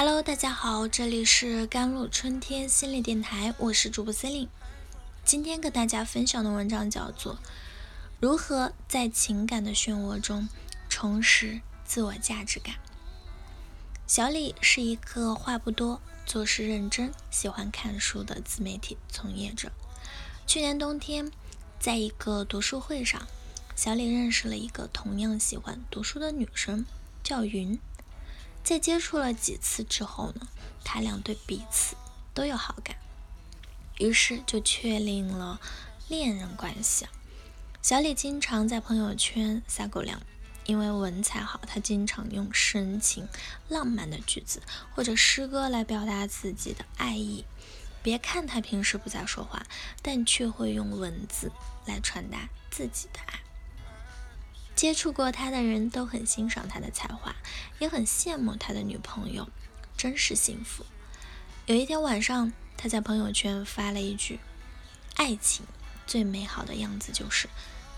Hello，大家好，这里是甘露春天心理电台，我是主播 c e l i n e 今天跟大家分享的文章叫做《如何在情感的漩涡中重拾自我价值感》。小李是一个话不多、做事认真、喜欢看书的自媒体从业者。去年冬天，在一个读书会上，小李认识了一个同样喜欢读书的女生，叫云。在接触了几次之后呢，他俩对彼此都有好感，于是就确定了恋人关系。小李经常在朋友圈撒狗粮，因为文采好，他经常用深情浪漫的句子或者诗歌来表达自己的爱意。别看他平时不咋说话，但却会用文字来传达自己的爱。接触过他的人都很欣赏他的才华，也很羡慕他的女朋友，真是幸福。有一天晚上，他在朋友圈发了一句：“爱情最美好的样子就是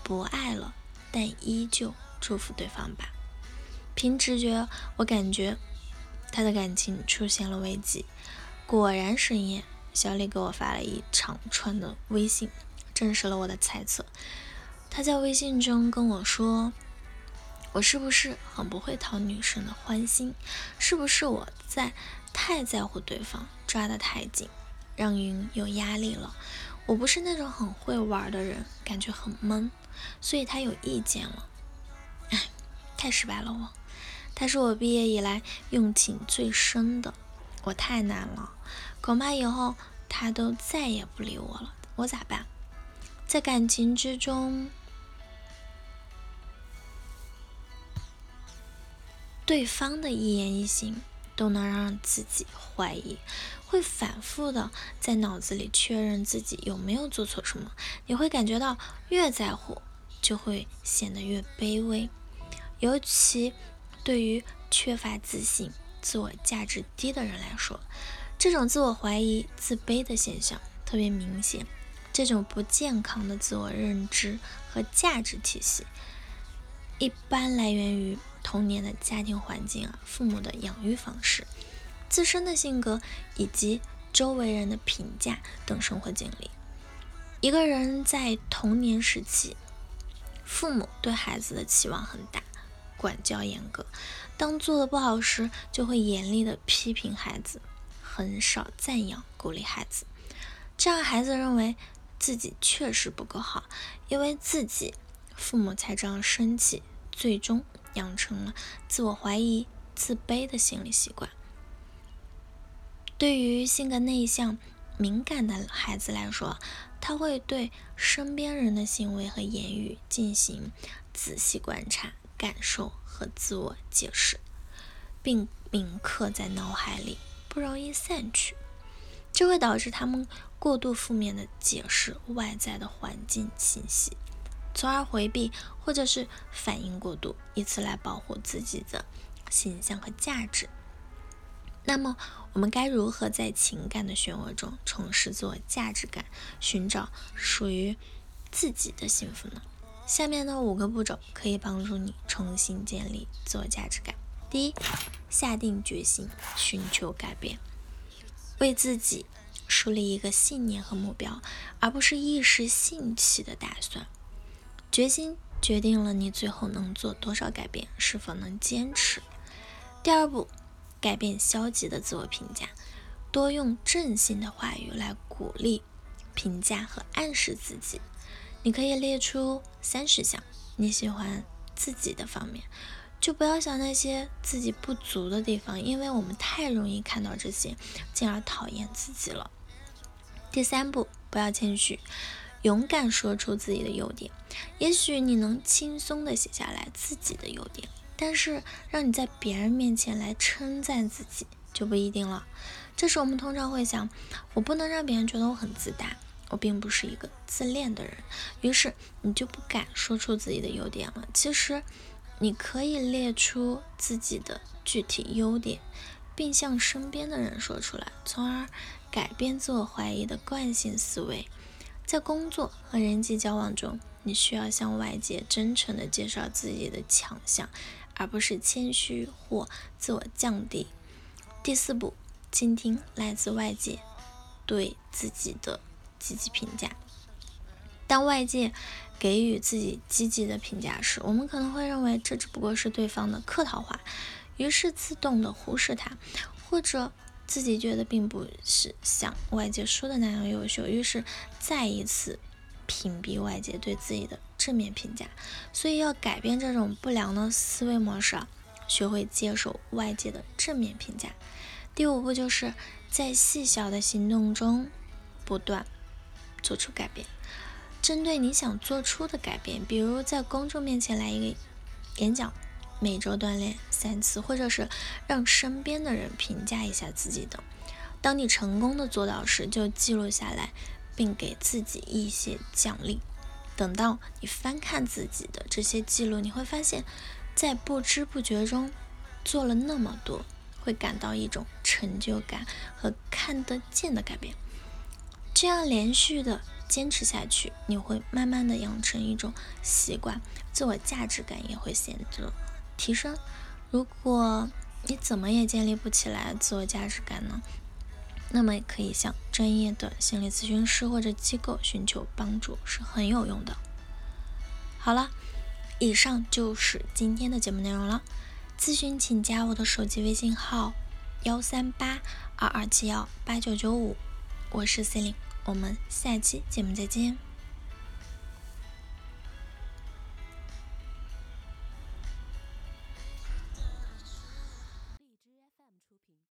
不爱了，但依旧祝福对方吧。”凭直觉，我感觉他的感情出现了危机。果然，深夜，小李给我发了一长串的微信，证实了我的猜测。他在微信中跟我说：“我是不是很不会讨女生的欢心？是不是我在太在乎对方，抓得太紧，让云有压力了？我不是那种很会玩的人，感觉很闷，所以他有意见了。哎，太失败了我。他是我毕业以来用情最深的，我太难了，恐怕以后他都再也不理我了。我咋办？在感情之中。”对方的一言一行都能让自己怀疑，会反复的在脑子里确认自己有没有做错什么。你会感觉到越在乎，就会显得越卑微。尤其对于缺乏自信、自我价值低的人来说，这种自我怀疑、自卑的现象特别明显。这种不健康的自我认知和价值体系，一般来源于。童年的家庭环境啊，父母的养育方式、自身的性格以及周围人的评价等生活经历。一个人在童年时期，父母对孩子的期望很大，管教严格，当做的不好时，就会严厉的批评孩子，很少赞扬鼓励孩子，这样孩子认为自己确实不够好，因为自己父母才这样生气，最终。养成了自我怀疑、自卑的心理习惯。对于性格内向、敏感的孩子来说，他会对身边人的行为和言语进行仔细观察、感受和自我解释，并铭刻在脑海里，不容易散去。这会导致他们过度负面的解释外在的环境信息。从而回避或者是反应过度，以此来保护自己的形象和价值。那么，我们该如何在情感的漩涡中重拾自我价值感，寻找属于自己的幸福呢？下面的五个步骤可以帮助你重新建立自我价值感。第一，下定决心寻求改变，为自己树立一个信念和目标，而不是一时兴起的打算。决心决定了你最后能做多少改变，是否能坚持。第二步，改变消极的自我评价，多用正性的话语来鼓励、评价和暗示自己。你可以列出三十项你喜欢自己的方面，就不要想那些自己不足的地方，因为我们太容易看到这些，进而讨厌自己了。第三步，不要谦虚。勇敢说出自己的优点，也许你能轻松地写下来自己的优点，但是让你在别人面前来称赞自己就不一定了。这时我们通常会想，我不能让别人觉得我很自大，我并不是一个自恋的人，于是你就不敢说出自己的优点了。其实你可以列出自己的具体优点，并向身边的人说出来，从而改变自我怀疑的惯性思维。在工作和人际交往中，你需要向外界真诚地介绍自己的强项，而不是谦虚或自我降低。第四步，倾听来自外界对自己的积极评价。当外界给予自己积极的评价时，我们可能会认为这只不过是对方的客套话，于是自动的忽视它，或者自己觉得并不是像外界说的那样优秀，于是再一次屏蔽外界对自己的正面评价。所以要改变这种不良的思维模式，学会接受外界的正面评价。第五步就是在细小的行动中不断做出改变。针对你想做出的改变，比如在公众面前来一个演讲，每周锻炼三次，或者是让身边的人评价一下自己等。当你成功的做到时，就记录下来，并给自己一些奖励。等到你翻看自己的这些记录，你会发现，在不知不觉中做了那么多，会感到一种成就感和看得见的改变。这样连续的。坚持下去，你会慢慢的养成一种习惯，自我价值感也会显著提升。如果你怎么也建立不起来自我价值感呢？那么可以向专业的心理咨询师或者机构寻求帮助，是很有用的。好了，以上就是今天的节目内容了。咨询请加我的手机微信号：幺三八二二七幺八九九五，我是 C 琳。我们下期节目再见。